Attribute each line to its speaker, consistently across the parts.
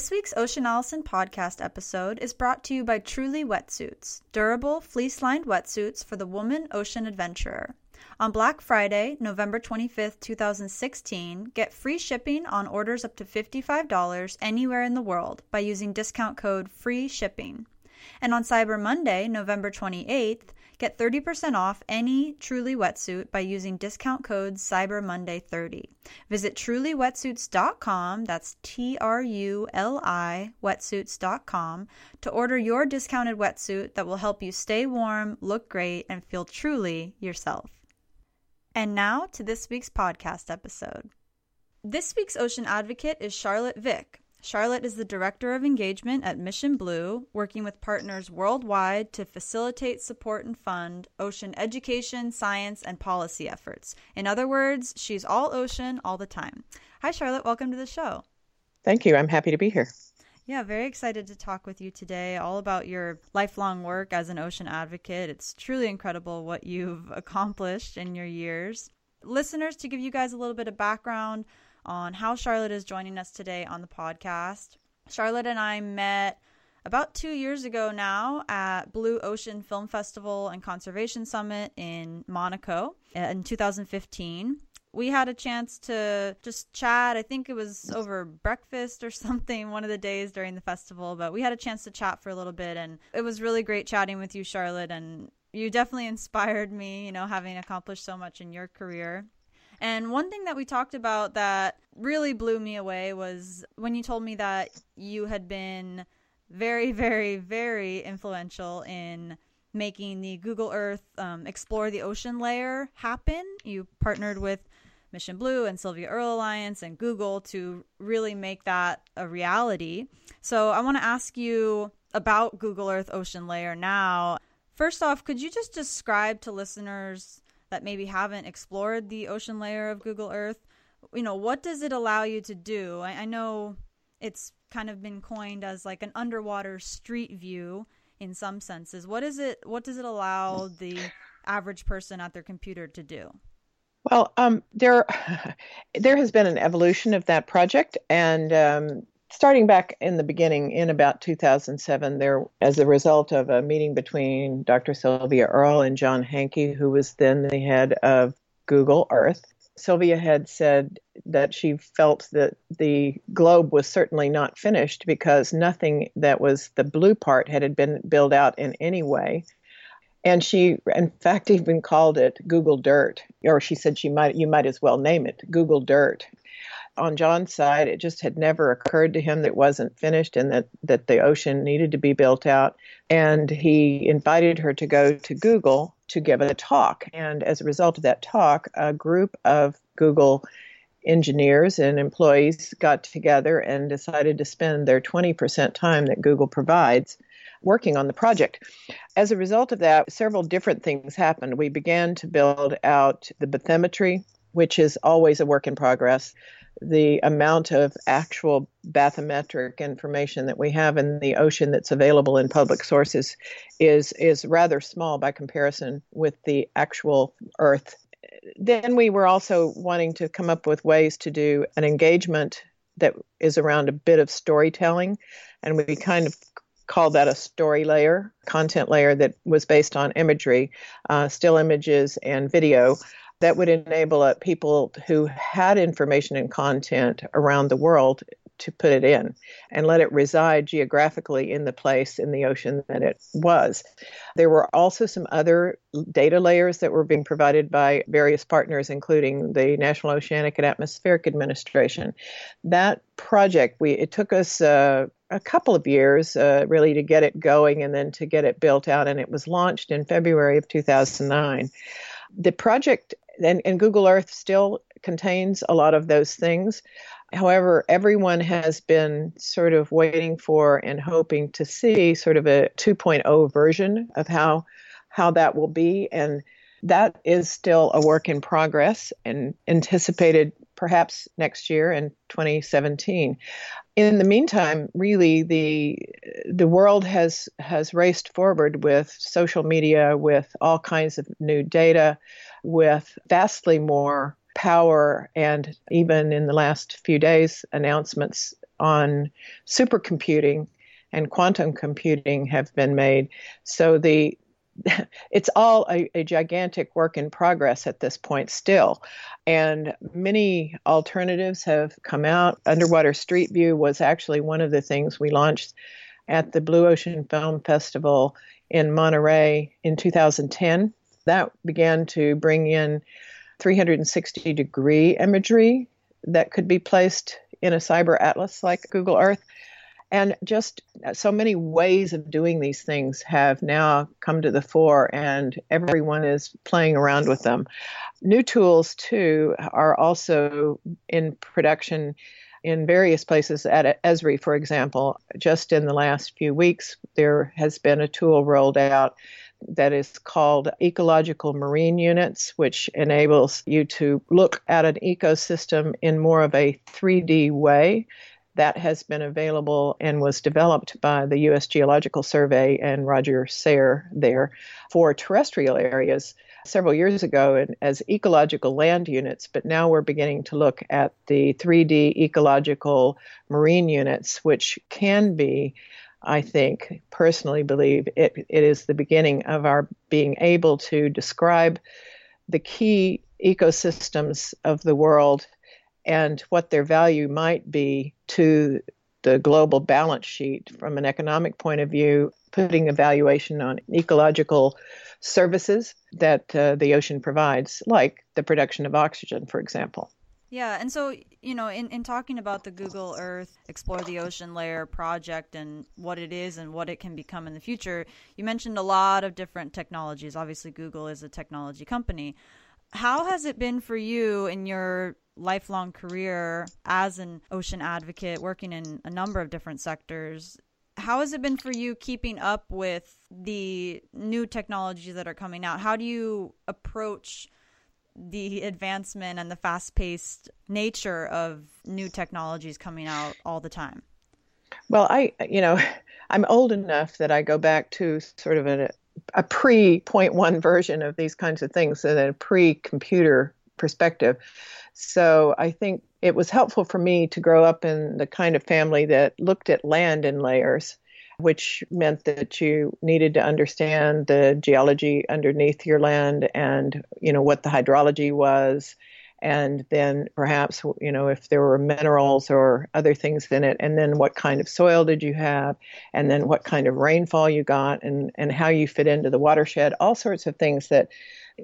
Speaker 1: This week's Ocean Allison podcast episode is brought to you by Truli Wetsuits, durable fleece lined wetsuits for the woman ocean adventurer. On Black Friday, November 25th, 2016, get free shipping on orders up to $55 anywhere in the world by using discount code FREE SHIPPING. And on Cyber Monday, November 28th, Get 30% off any Truli wetsuit by using discount code CYBERMONDAY30. Visit truliwetsuits.com, that's T R U L I wetsuits.com, to order your discounted wetsuit that will help you stay warm, look great, and feel truly yourself. And now to this week's podcast episode. This week's ocean advocate is Charlotte Vick. Charlotte is the Director of Engagement at Mission Blue, working with partners worldwide to facilitate, support, and fund ocean education, science, and policy efforts. In other words, she's all ocean all the time. Hi, Charlotte. Welcome to the show.
Speaker 2: Thank you. I'm happy to be here.
Speaker 1: Yeah, very excited to talk with you today all about your lifelong work as an ocean advocate. It's truly incredible what you've accomplished in your years. Listeners, to give you guys a little bit of background, on how Charlotte is joining us today on the podcast. Charlotte and I met about two years ago now at Blue Ocean Film Festival and Conservation Summit in Monaco in 2015. We had a chance to just chat. I think it was over breakfast or something one of the days during the festival, but we had a chance to chat for a little bit and it was really great chatting with you, Charlotte. And you definitely inspired me, you know, having accomplished so much in your career. And one thing that we talked about that really blew me away was when you told me that you had been very, very, very influential in making the Google Earth um, Explore the Ocean layer happen. You partnered with Mission Blue and Sylvia Earle Alliance and Google to really make that a reality. So I want to ask you about Google Earth Ocean Layer now. First off, could you just describe to listeners that maybe haven't explored the ocean layer of Google Earth, you know, what does it allow you to do? I, I know it's kind of been coined as like an underwater street view in some senses. What is it? What does it allow the average person at their computer to do?
Speaker 2: Well, um, there there has been an evolution of that project, and um, starting back in the beginning in about 2007 there as a result of a meeting between dr sylvia earle and john hanke who was then the head of google earth sylvia had said that she felt that the globe was certainly not finished because nothing that was the blue part had been built out in any way. And she in fact even called it google dirt or she said she might you might as well name it google dirt on John's side, it just had never occurred to him that it wasn't finished and that, that the ocean needed to be built out. And he invited her to go to Google to give a talk. And as a result of that talk, a group of Google engineers and employees got together and decided to spend their 20% time that Google provides working on the project. As a result of that, several different things happened. We began to build out the bathymetry, which is always a work in progress the amount of actual bathymetric information that we have in the ocean that's available in public sources is is rather small by comparison with the actual earth. Then we were also wanting to come up with ways to do an engagement that is around a bit of storytelling and we kind of called that a story layer content layer that was based on imagery uh, still images and video that would enable uh, people who had information and content around the world to put it in and let it reside geographically in the place in the ocean that it was. There were also some other data layers that were being provided by various partners, including the National Oceanic and Atmospheric Administration. That project, we it took us uh, a couple of years uh, really to get it going and then to get it built out, and it was launched in February of 2009 the project and, and, Google Earth still contains a lot of those things. However, everyone has been sort of waiting for and hoping to see sort of a 2.0 version of how how that will be and that is still a work in progress and anticipated perhaps next year in 2017 in the meantime really the the world has has raced forward with social media with all kinds of new data with vastly more power and even in the last few days announcements on supercomputing and quantum computing have been made. So the it's all a, a, gigantic work in progress at this point still. And many alternatives have come out. Underwater Street View was actually one of the things we launched at the Blue Ocean Film Festival in Monterey in 2010. That began to bring in 360 degree imagery that could be placed in a cyber atlas like Google Earth. And just uh, so many ways of doing these things have now come to the fore, and everyone is playing around with them. New tools, too, are also in production in various places. At Esri, for example, just in the last few weeks, there has been a tool rolled out that is called ecological marine units, which enables you to look at an ecosystem in more of a 3D way that has been available and was developed by the U.S. Geological Survey and Roger Sayre there for terrestrial areas several years ago as ecological land units, but now we're beginning to look at the 3D ecological marine units, which can be, I think, personally believe it, it is the beginning of our being able to describe the key ecosystems of the world and what their value might be to the global balance sheet from an economic point of view, putting a valuation on ecological services that uh, the ocean provides, like the production of oxygen, for example.
Speaker 1: Yeah, and so, you know, in, in talking about the Google Earth Explore the Ocean Layer project and what it is and what it can become in the future, you mentioned a lot of different technologies. Obviously, Google is a technology company. How has it been for you in your lifelong career as an ocean advocate, working in a number of different sectors. How has it been for you keeping up with the new technologies that are coming out? How do you approach the advancement and the fast paced nature of new technologies coming out all the time?
Speaker 2: Well, I, you know, I'm old enough that I go back to sort of a, a pre point one version of these kinds of things, and a pre computer perspective. So I think it was helpful for me to grow up in the kind of family that looked at land in layers, which meant that you needed to understand the geology underneath your land and, you know, what the hydrology was. And then perhaps, you know, if there were minerals or other things in it, and then what kind of soil did you have, and then what kind of rainfall you got, and, and how you fit into the watershed, all sorts of things that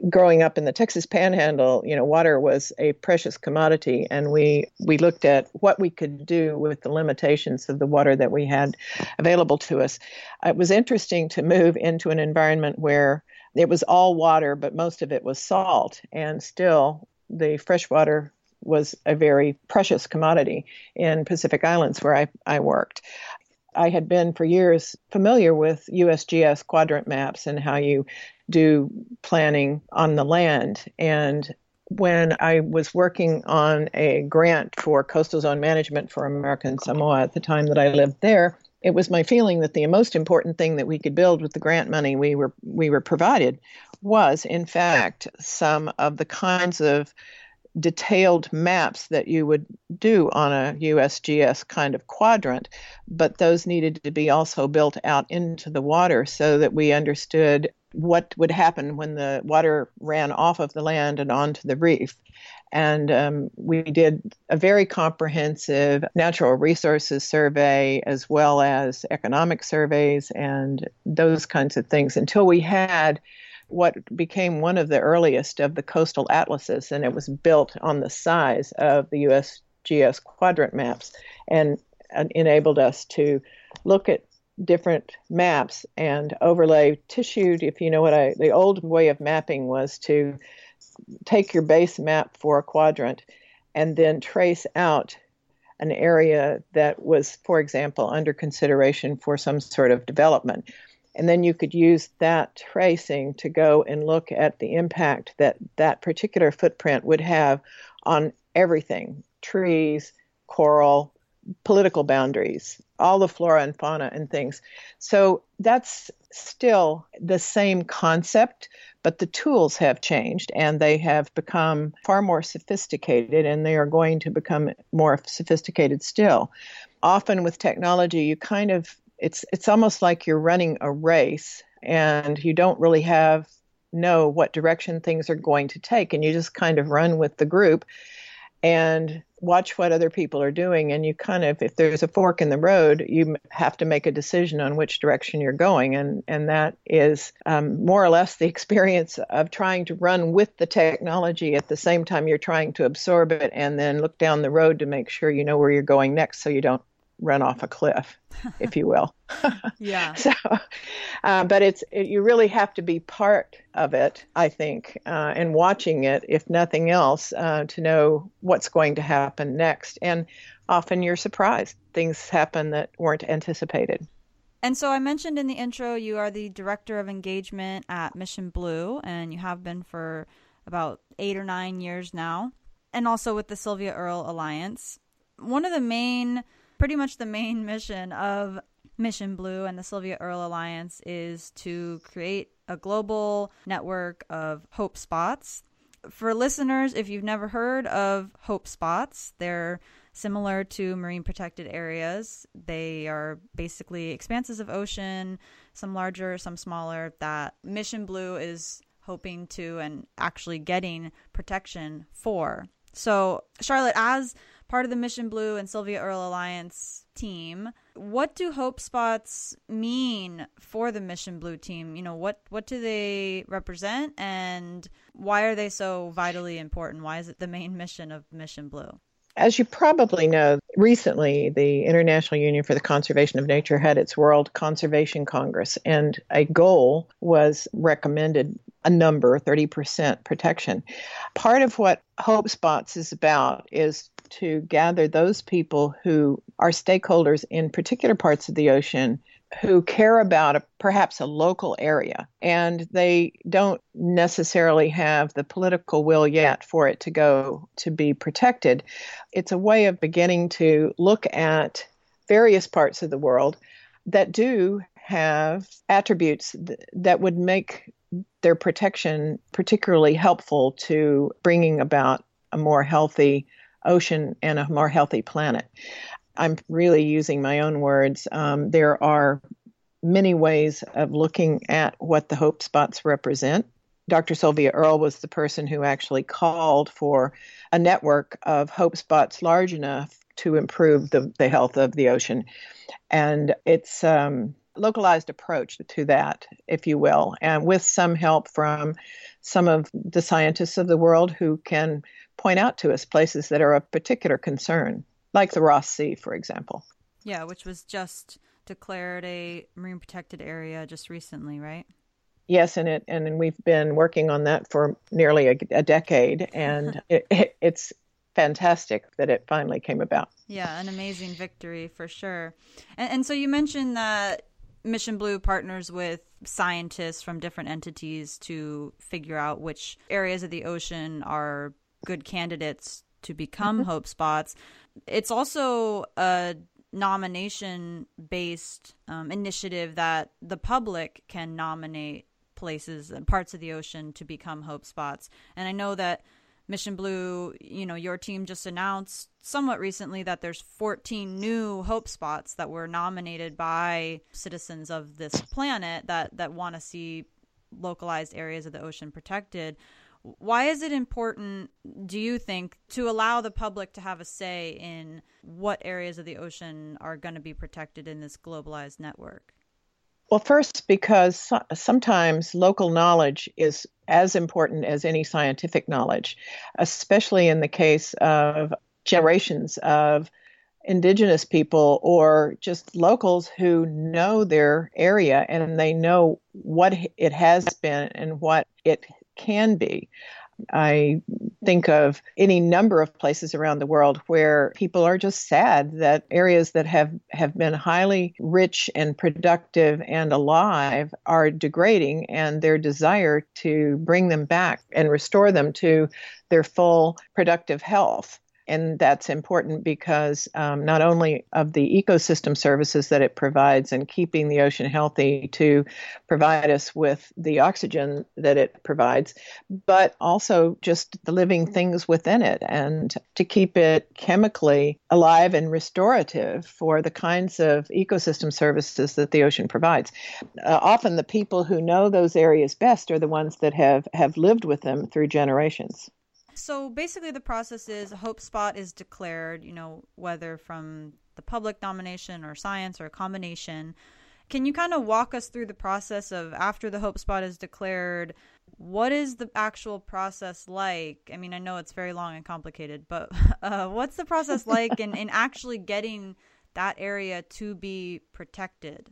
Speaker 2: growing up in the Texas Panhandle, you know, water was a precious commodity, and we we looked at what we could do with the limitations of the water that we had available to us. It was interesting to move into an environment where it was all water, but most of it was salt, and still the freshwater was a very precious commodity in Pacific Islands where I, I worked. I had been for years familiar with USGS quadrant maps and how you do planning on the land. And when I was working on a grant for coastal zone management for American Samoa at the time that I lived there, it was my feeling that the most important thing that we could build with the grant money we were we were provided was in fact some of the kinds of detailed maps that you would do on a USGS kind of quadrant, but those needed to be also built out into the water so that we understood what would happen when the water ran off of the land and onto the reef. And um, we did a very comprehensive natural resources survey as well as economic surveys and those kinds of things until we had what became one of the earliest of the coastal atlases, and it was built on the size of the USGS quadrant maps and, enabled us to look at different maps and overlay tissue. If you know what I, the old way of mapping was to take your base map for a quadrant and then trace out an area that was, for example, under consideration for some sort of development. And then you could use that tracing to go and look at the impact that that particular footprint would have on everything trees, coral, political boundaries, all the flora and fauna and things. So that's still the same concept, but the tools have changed and they have become far more sophisticated and they are going to become more sophisticated still. Often with technology, you kind of it's it's almost like you're running a race and you don't really have know what direction things are going to take and you just kind of run with the group and watch what other people are doing. And you kind of if there's a fork in the road you have to make a decision on which direction you're going. And and that is um, more or less the experience of trying to run with the technology at the same time you're trying to absorb it and then look down the road to make sure you know where you're going next so you don't run off a cliff, if you will.
Speaker 1: yeah.
Speaker 2: So, uh, but it's it, you really have to be part of it, I think, uh, and watching it, if nothing else, uh, to know what's going to happen next. And often you're surprised; things happen that weren't anticipated.
Speaker 1: And so I mentioned in the intro, you are the director of engagement at Mission Blue, and you have been for about eight or nine years now, and also with the Sylvia Earle Alliance. One of the main pretty much the main mission of Mission Blue and the Sylvia Earle Alliance is to create a global network of hope spots. For listeners, if you've never heard of hope spots, they're similar to marine protected areas. They are basically expanses of ocean, some larger, some smaller, that Mission Blue is hoping to and actually getting protection for. So, Charlotte, as part of the Mission Blue and Sylvia Earle Alliance team. What do hope spots mean for the Mission Blue team? You know, what what do they represent and why are they so vitally important? Why is it the main mission of Mission Blue?
Speaker 2: As you probably know, recently the International Union for the Conservation of Nature had its World Conservation Congress, and a goal was recommended a number, 30% protection. Part of what Hope Spots is about is to gather those people who are stakeholders in particular parts of the ocean who care about a, perhaps a local area and they don't necessarily have the political will yet for it to go to be protected. It's a way of beginning to look at various parts of the world that do have attributes th- that would make their protection particularly helpful to bringing about a more healthy ocean and a more healthy planet. I'm really using my own words. Um, there are many ways of looking at what the hope spots represent. Dr. Sylvia Earle was the person who actually called for a network of hope spots large enough to improve the, the health of the ocean. And it's um, localized approach to that, if you will, and with some help from some of the scientists of the world who can point out to us places that are of particular concern, like the Ross Sea, for example.
Speaker 1: Yeah, which was just declared a marine protected area just recently, right?
Speaker 2: Yes, and it and we've been working on that for nearly a, a decade, and it, it, it's fantastic that it finally came about.
Speaker 1: Yeah, an amazing victory for sure. And, and so you mentioned that Mission Blue partners with scientists from different entities to figure out which areas of the ocean are good candidates to become mm-hmm. hope spots. It's also a nomination based um, initiative that the public can nominate places and parts of the ocean to become hope spots. And I know that Mission Blue, you know, your team just announced somewhat recently that there's 14 new hope spots that were nominated by citizens of this planet that that want to see localized areas of the ocean protected. Why is it important, do you think, to allow the public to have a say in what areas of the ocean are going to be protected in this globalized network?
Speaker 2: Well, first, because sometimes local knowledge is as important as any scientific knowledge, especially in the case of generations of indigenous people or just locals who know their area and they know what it has been and what it can be. I think of any number of places around the world where people are just sad that areas that have, have been highly rich and productive and alive are degrading, and their desire to bring them back and restore them to their full productive health and that's important because um, not only of the ecosystem services that it provides and keeping the ocean healthy to provide us with the oxygen that it provides, but also just the living things within it and to keep it chemically alive and restorative for the kinds of ecosystem services that the ocean provides. Uh, often the people who know those areas best are the ones that have, have lived with them through generations.
Speaker 1: So basically, the process is hope spot is declared, you know, whether from the public nomination or science or a combination. Can you kind of walk us through the process of after the hope spot is declared? What is the actual process like? I mean, I know it's very long and complicated, but uh, what's the process like in, in actually getting that area to be protected?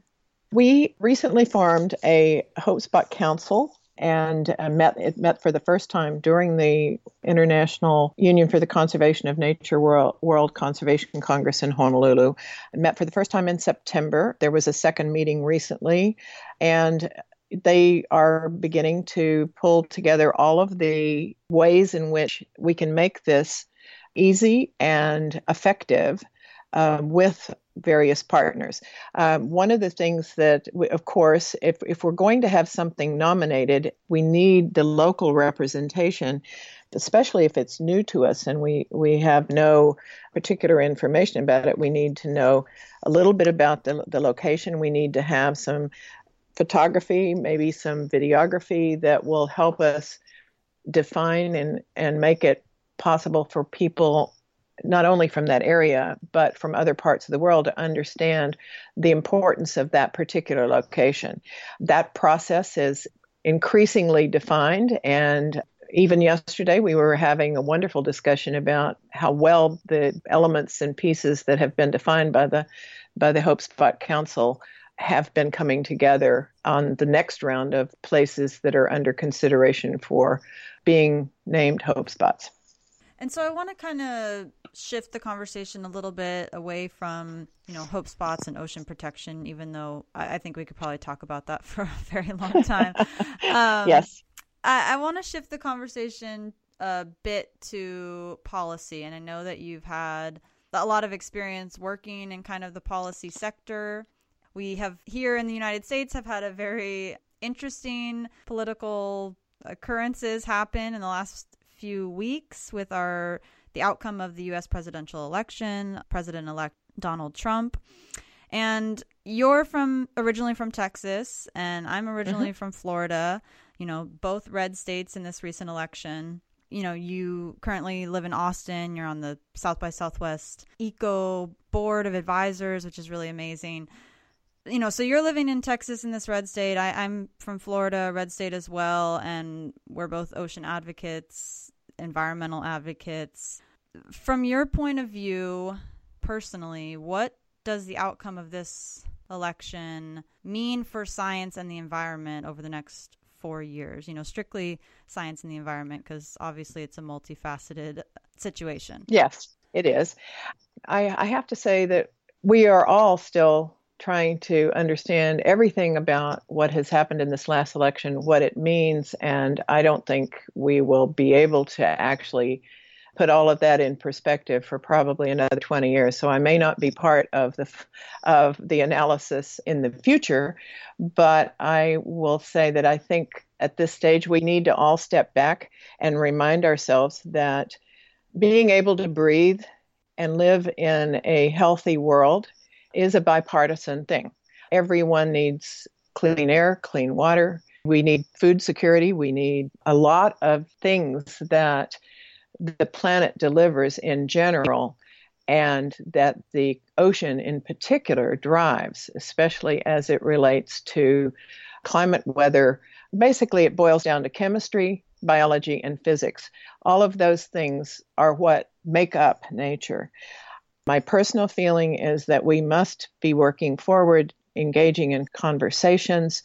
Speaker 2: We recently formed a Hope Spot Council and uh, met it met for the first time during the International Union for the Conservation of Nature World, World Conservation Congress in Honolulu. It met for the first time in September. There was a second meeting recently, and they are beginning to pull together all of the ways in which we can make this easy and effective uh, with various partners. Um, one of the things that, we, of course, if, if we're going to have something nominated, we need the local representation, especially if it's new to us and we, we have no particular information about it. We need to know a little bit about the, the location. We need to have some photography, maybe some videography that will help us define and, and make it possible for people not only from that area, but from other parts of the world to understand the importance of that particular location. That process is increasingly defined and even yesterday we were having a wonderful discussion about how well the elements and pieces that have been defined by the by the Hope Spot Council have been coming together on the next round of places that are under consideration for being named Hope Spots.
Speaker 1: And so I want to kind of shift the conversation a little bit away from, you know, hope spots and ocean protection, even though I, I think we could probably talk about that for a very long time.
Speaker 2: um, yes.
Speaker 1: I, I want to shift the conversation a bit to policy. And I know that you've had a lot of experience working in kind of the policy sector. We have here in the United States have had a very interesting political occurrences happen in the last few weeks with our the outcome of the US presidential election, President elect Donald Trump. And you're from originally from Texas and I'm originally mm-hmm. from Florida, you know, both red states in this recent election. You know, you currently live in Austin, you're on the South by Southwest Eco Board of Advisors, which is really amazing you know, so you're living in Texas in this red state. I, am from Florida, red state as well, and we're both ocean advocates, environmental advocates. From your point of view, personally, what does the outcome of this election mean for science and the environment over the next four years? You know, strictly science and the environment, because obviously it's a multifaceted situation.
Speaker 2: Yes, it is. I, I have to say that we are all still trying to understand everything about what has happened in this last election, what it means, and I don't think we will be able to actually put all of that in perspective for probably another 20 years. So I may not be part of the of the analysis in the future, but I will say that I think at this stage we need to all step back and remind ourselves that being able to breathe and live in a healthy world is a bipartisan thing. Everyone needs clean air, clean water. We need food security. We need a lot of things that the planet delivers in general and that the ocean in particular drives, especially as it relates to climate, weather. Basically, it boils down to chemistry, biology, and physics. All of those things are what make up nature. My personal feeling is that we must be working forward, engaging in conversations,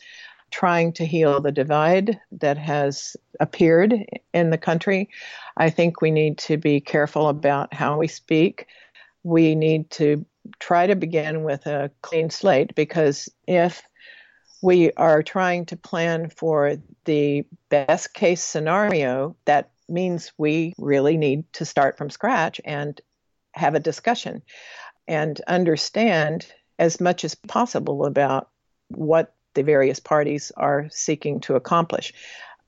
Speaker 2: trying to heal the divide that has appeared in the country. I think we need to be careful about how we speak. We need to try to begin with a clean slate because if we are trying to plan for the best case scenario, that means we really need to start from scratch and have a discussion and understand as much as possible about what the various parties are seeking to accomplish.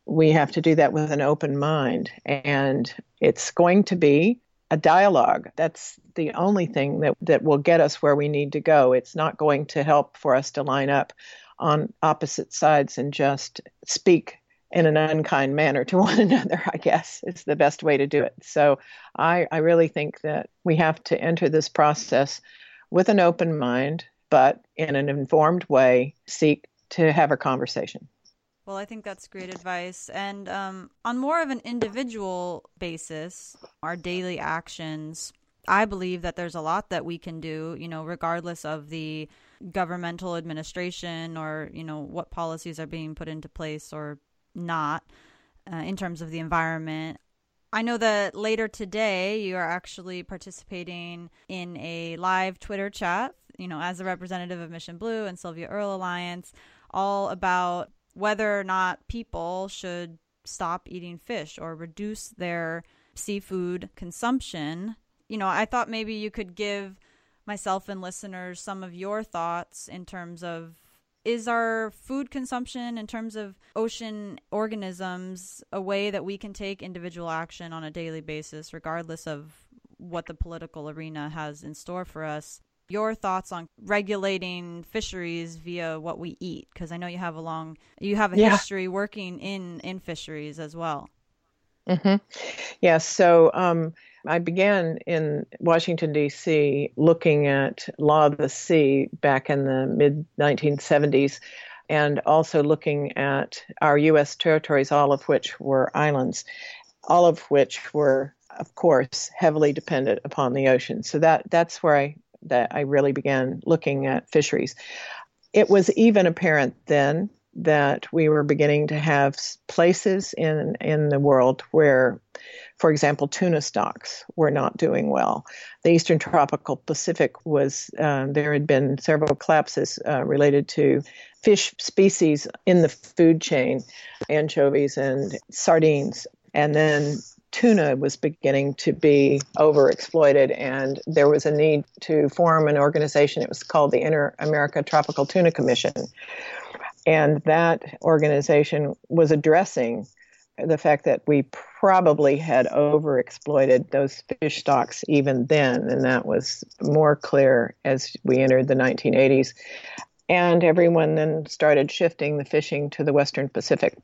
Speaker 2: We have to do that with an open mind, and it's going to be a dialogue. That's the only thing that, that will get us where we need to go. It's not going to help for us to line up on opposite sides and just speak in an unkind manner to one another, I guess is the best way to do it. So I, I really think that we have to enter this process with an open mind, but in an informed way, seek to have a conversation.
Speaker 1: Well, I think that's great advice. And um, on more of an individual basis, our daily actions, I believe that there's a lot that we can do, you know, regardless of the governmental administration or, you know, what policies are being put into place or not uh, in terms of the environment. I know that later today you are actually participating in a live Twitter chat, you know, as a representative of Mission Blue and Sylvia Earle Alliance, all about whether or not people should stop eating fish or reduce their seafood consumption. You know, I thought maybe you could give myself and listeners some of your thoughts in terms of is our food consumption in terms of ocean organisms a way that we can take individual action on a daily basis regardless of what the political arena has in store for us? Your thoughts on regulating fisheries via what we eat? Because i know you have a long you have a yeah. history working in in fisheries as well
Speaker 2: mm-hmm. yeah so um I began in Washington, D.C., looking at Law of the Sea back in the mid 1970s, and also looking at our U.S. territories, all of which were islands, all of which were, of course, heavily dependent upon the ocean. So that, that's where I, that I really began looking at fisheries. It was even apparent then that we were beginning to have places in in the world where for example, tuna stocks were not doing well. The Eastern Tropical Pacific was, uh, there had been several collapses uh, related to fish species in the food chain, anchovies and sardines. And then tuna was beginning to be overexploited, and there was a need to form an organization. It was called the Inter America Tropical Tuna Commission. And that organization was addressing the fact that we probably had overexploited those fish stocks even then, and that was more clear as we entered the 1980s. And everyone then started shifting the fishing to the Western Pacific.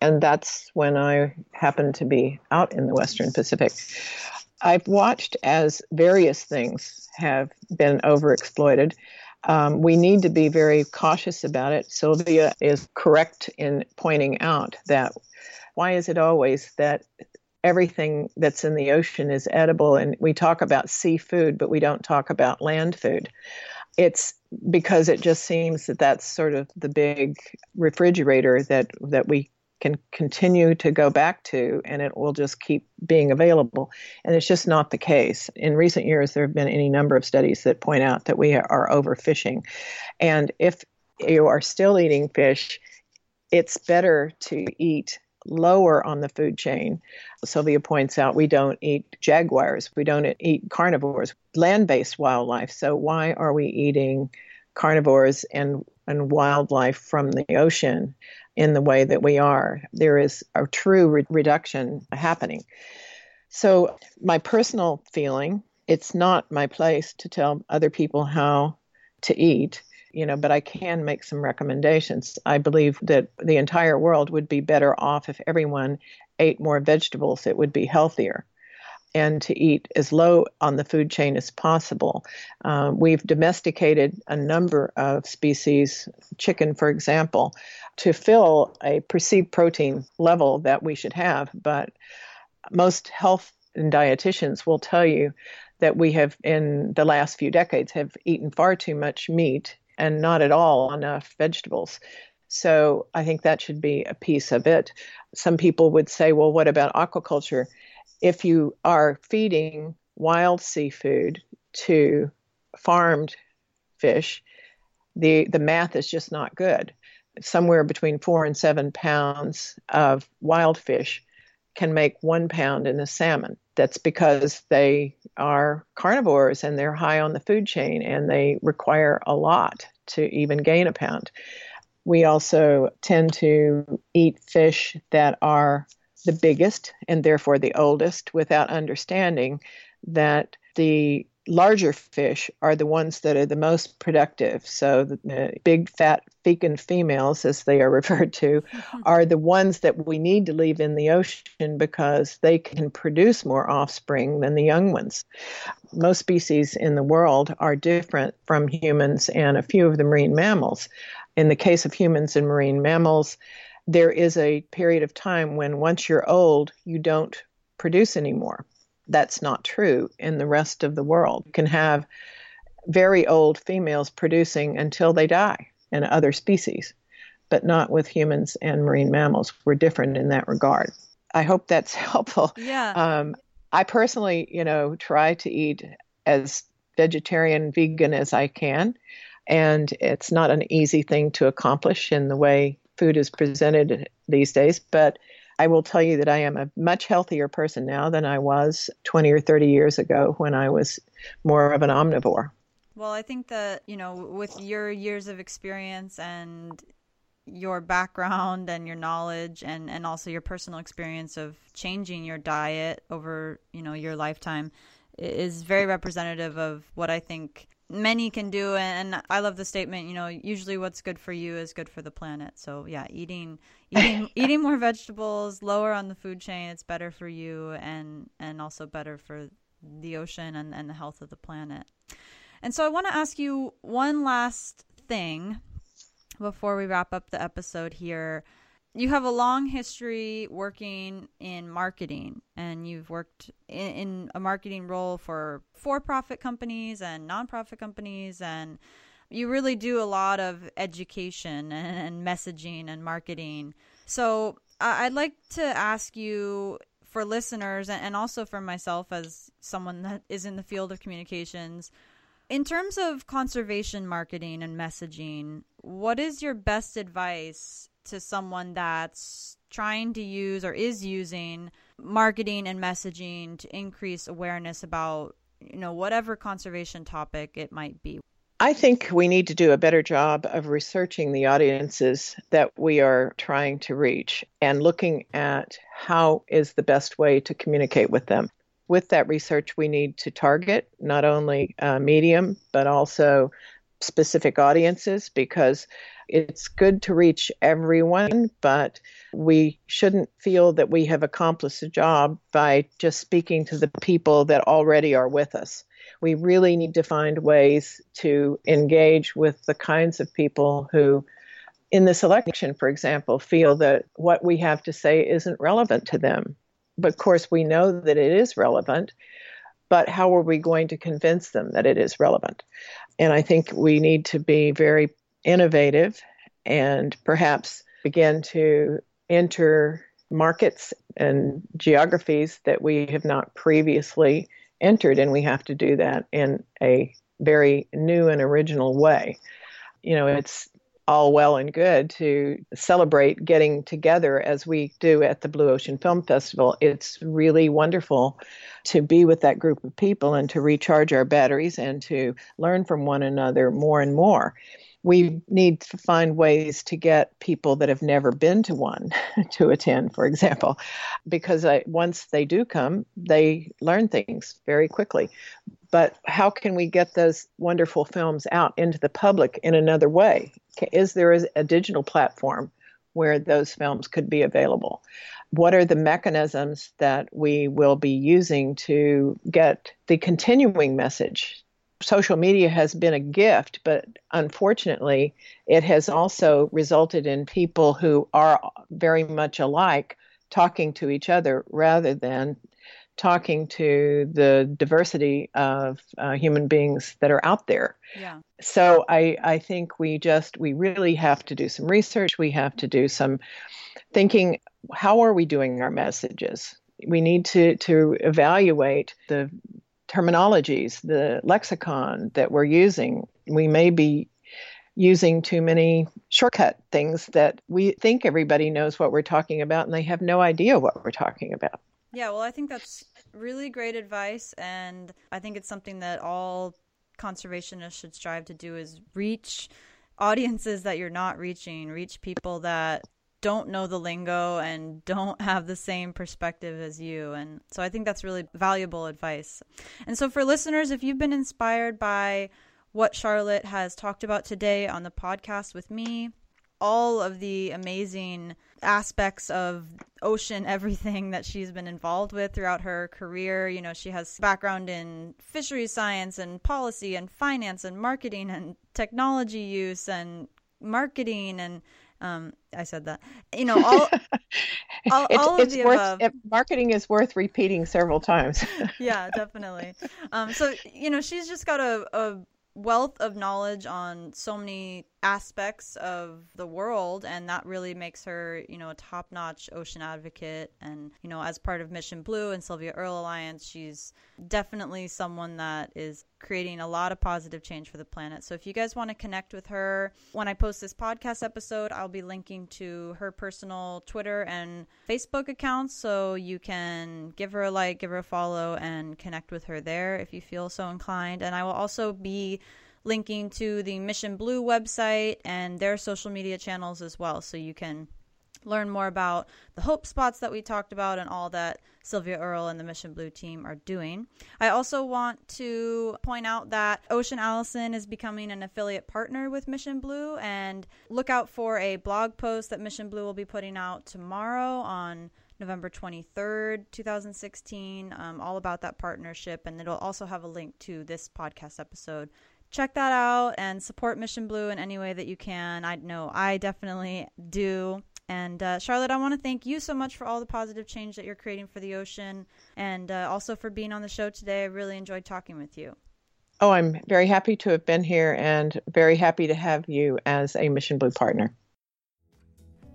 Speaker 2: And that's when I happened to be out in the Western Pacific. I've watched as various things have been overexploited. Um, we need to be very cautious about it. Sylvia is correct in pointing out that why is it always that everything that's in the ocean is edible and we talk about seafood but we don't talk about land food it's because it just seems that that's sort of the big refrigerator that that we can continue to go back to and it will just keep being available. And it's just not the case. In recent years there have been any number of studies that point out that we are overfishing. And if you are still eating fish it's better to eat lower on the food chain. Sylvia points out we don't eat jaguars, we don't eat carnivores, land based wildlife. So, why are we eating carnivores and, and wildlife from the ocean in the way that we are? There is a true re- reduction happening. So, my personal feeling it's not my place to tell other people how to eat you know, but I can make some recommendations. I believe that the entire world would be better off if everyone ate more vegetables. It would be healthier. And to eat as low on the food chain as possible. Um, we've domesticated a number of species, chicken, for example, to fill a perceived protein level that we should have. But most health and dietitians will tell you that we have, in the last few decades, have eaten far too much meat and not at all enough vegetables. So I think that should be a piece of it. Some people would say, well, what about aquaculture? If you are feeding wild seafood to farmed fish, the, the math is just not good. Somewhere between four and seven pounds of wild fish can make one pound in a salmon. That's because they are carnivores and they're high on the food chain and they require a lot to even gain a pound. We also tend to eat fish that are the biggest and therefore the oldest without understanding that the larger fish are the ones that are the most productive. So the big fat fecund females, as they are referred to, mm-hmm. are the ones that we need to leave in the ocean because they can produce more offspring than the young ones. Most species in the world are different from humans and a few of the marine mammals. In the case of humans and marine mammals, there is a period of time when once you're old, you don't produce anymore that's not true in the rest of the world. You can have very old females producing until they die in other species, but not with humans and marine mammals. We're different in that regard. I hope that's helpful.
Speaker 1: Yeah.
Speaker 2: Um, I personally, you know, try to eat as vegetarian, vegan as I can. And it's not an easy thing to accomplish in the way food is presented these days, but I will tell you that I am a much healthier person now than I was 20 or 30 years ago when I was more of an omnivore.
Speaker 1: Well, I think that, you know, with your years of experience and your background and your knowledge and, and also your personal experience of changing your diet over, you know, your lifetime is very representative of what I think many can do and i love the statement you know usually what's good for you is good for the planet. So yeah eating eating eating more vegetables lower on the food chain it's better for you and and also better for the ocean and, and the health of the planet. And so i want to ask you one last thing before we wrap up the episode here you have a long history working in marketing and you've worked in, in a marketing role for for-profit companies and nonprofit companies and you really do a lot of education and, and messaging and marketing. So i'd like to ask you for listeners and also for myself as someone that is in the field of communications in terms of conservation marketing and messaging what is your best advice to someone that's trying to use or is using marketing and messaging to increase awareness about you know whatever conservation topic it might be
Speaker 2: I think we need to do a better job of researching the audiences that we are trying to reach and looking at how is the best way to communicate with them. With that research, we need to target not only uh, medium, but also specific audiences because it's good to reach everyone, but we shouldn't feel that we have accomplished a job by just speaking to the people that already are with us. We really need to find ways to engage with the kinds of people who, in this election, for example, feel that what we have to say isn't relevant to them. But of course, we know that it is relevant but how are we going to convince them that it is relevant? And I think we need to be very innovative and perhaps begin to enter markets and geographies that we have not previously entered, and we have to do that in a very new and original way. You know, it's all well and good to celebrate getting together as we do at the Blue Ocean Film Festival. It's really wonderful to be with that group of people and to recharge our batteries and to learn from one another more and more we need to find ways to get people that have never been to one to attend, for example, because I, once they do come, they learn things very quickly. But how can we get those wonderful films out into the public in another way? Is there a digital platform where those films could be available? What are the mechanisms that we will be using to get the continuing message social media has been a gift, but unfortunately, it has also resulted in people who are very much alike talking to each other rather than talking to the diversity of uh, human beings that are out there.
Speaker 1: Yeah.
Speaker 2: So I, I think we just, we really have to do some research. We have to do some thinking how are we doing our messages? We need to, to evaluate the terminologies, the lexicon that we're using. We may be using too many shortcut things that we think everybody knows what we're talking about and they have no idea what we're talking about.
Speaker 1: Yeah, well, I think that's really great advice and I think it's something that all conservationists should strive to do is reach audiences that you're not reaching, reach people that don't know the lingo and don't have the same perspective as you. And so I think that's really valuable advice. And so for listeners, if you've been inspired by what Charlotte has talked about today on the podcast with me, all of the amazing aspects of ocean everything that she's been involved with throughout her career. You know, she has background in fisheries science and policy and finance and marketing and technology use and marketing and um, I said that. You know, all, all,
Speaker 2: it's,
Speaker 1: all of the
Speaker 2: worth,
Speaker 1: above.
Speaker 2: It, marketing is worth repeating several times.
Speaker 1: yeah, definitely. Um, so you know, she's just got a, a wealth of knowledge on so many aspects of the world and that really makes her you know a top-notch ocean advocate. And you know as part of mission blue and sylvia earle alliance she's definitely someone that is creating a lot of positive change for the planet. So if you guys want to connect with her when i post this podcast episode i'll be linking to her personal twitter and facebook accounts so you can give her a like give her a follow and connect with her there if you feel so inclined. And i will also be linking to the Mission Blue website and their social media channels as well. So you can learn more about the hope spots that we talked about and all that Sylvia Earle and the Mission Blue team are doing. I also want to point out that Ocean Allison is becoming an affiliate partner with Mission Blue and look out for a blog post that Mission Blue will be putting out tomorrow on November 23rd, 2016, um, all about that partnership. And it'll also have a link to this podcast episode check that out and support Mission Blue in any way that you can. I know I definitely do. And uh, Charlotte, I want to thank you so much for all the positive change that you're creating for the ocean and uh, also for being on the show today. I really enjoyed talking with you.
Speaker 2: Oh, I'm very happy to have been here and very happy to have you as a Mission Blue partner.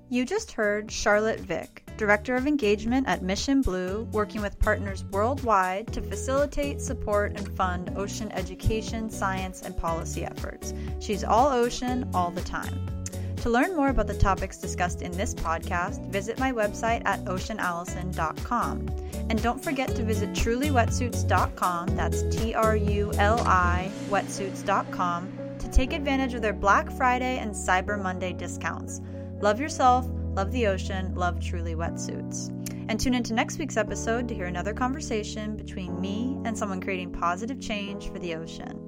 Speaker 1: You just heard Charlotte Vick, Director of Engagement at Mission Blue, working with partners worldwide to facilitate, support, and fund ocean education, science, and policy efforts. She's all ocean, all the time. To learn more about the topics discussed in this podcast, visit my website at oceanallison.com. And don't forget to visit truliwetsuits.com, that's T R U L I wetsuits.com, to take advantage of their Black Friday and Cyber Monday discounts. Love yourself, love the ocean, love Truli wetsuits. And tune into next week's episode to hear another conversation between me and someone creating positive change for the ocean.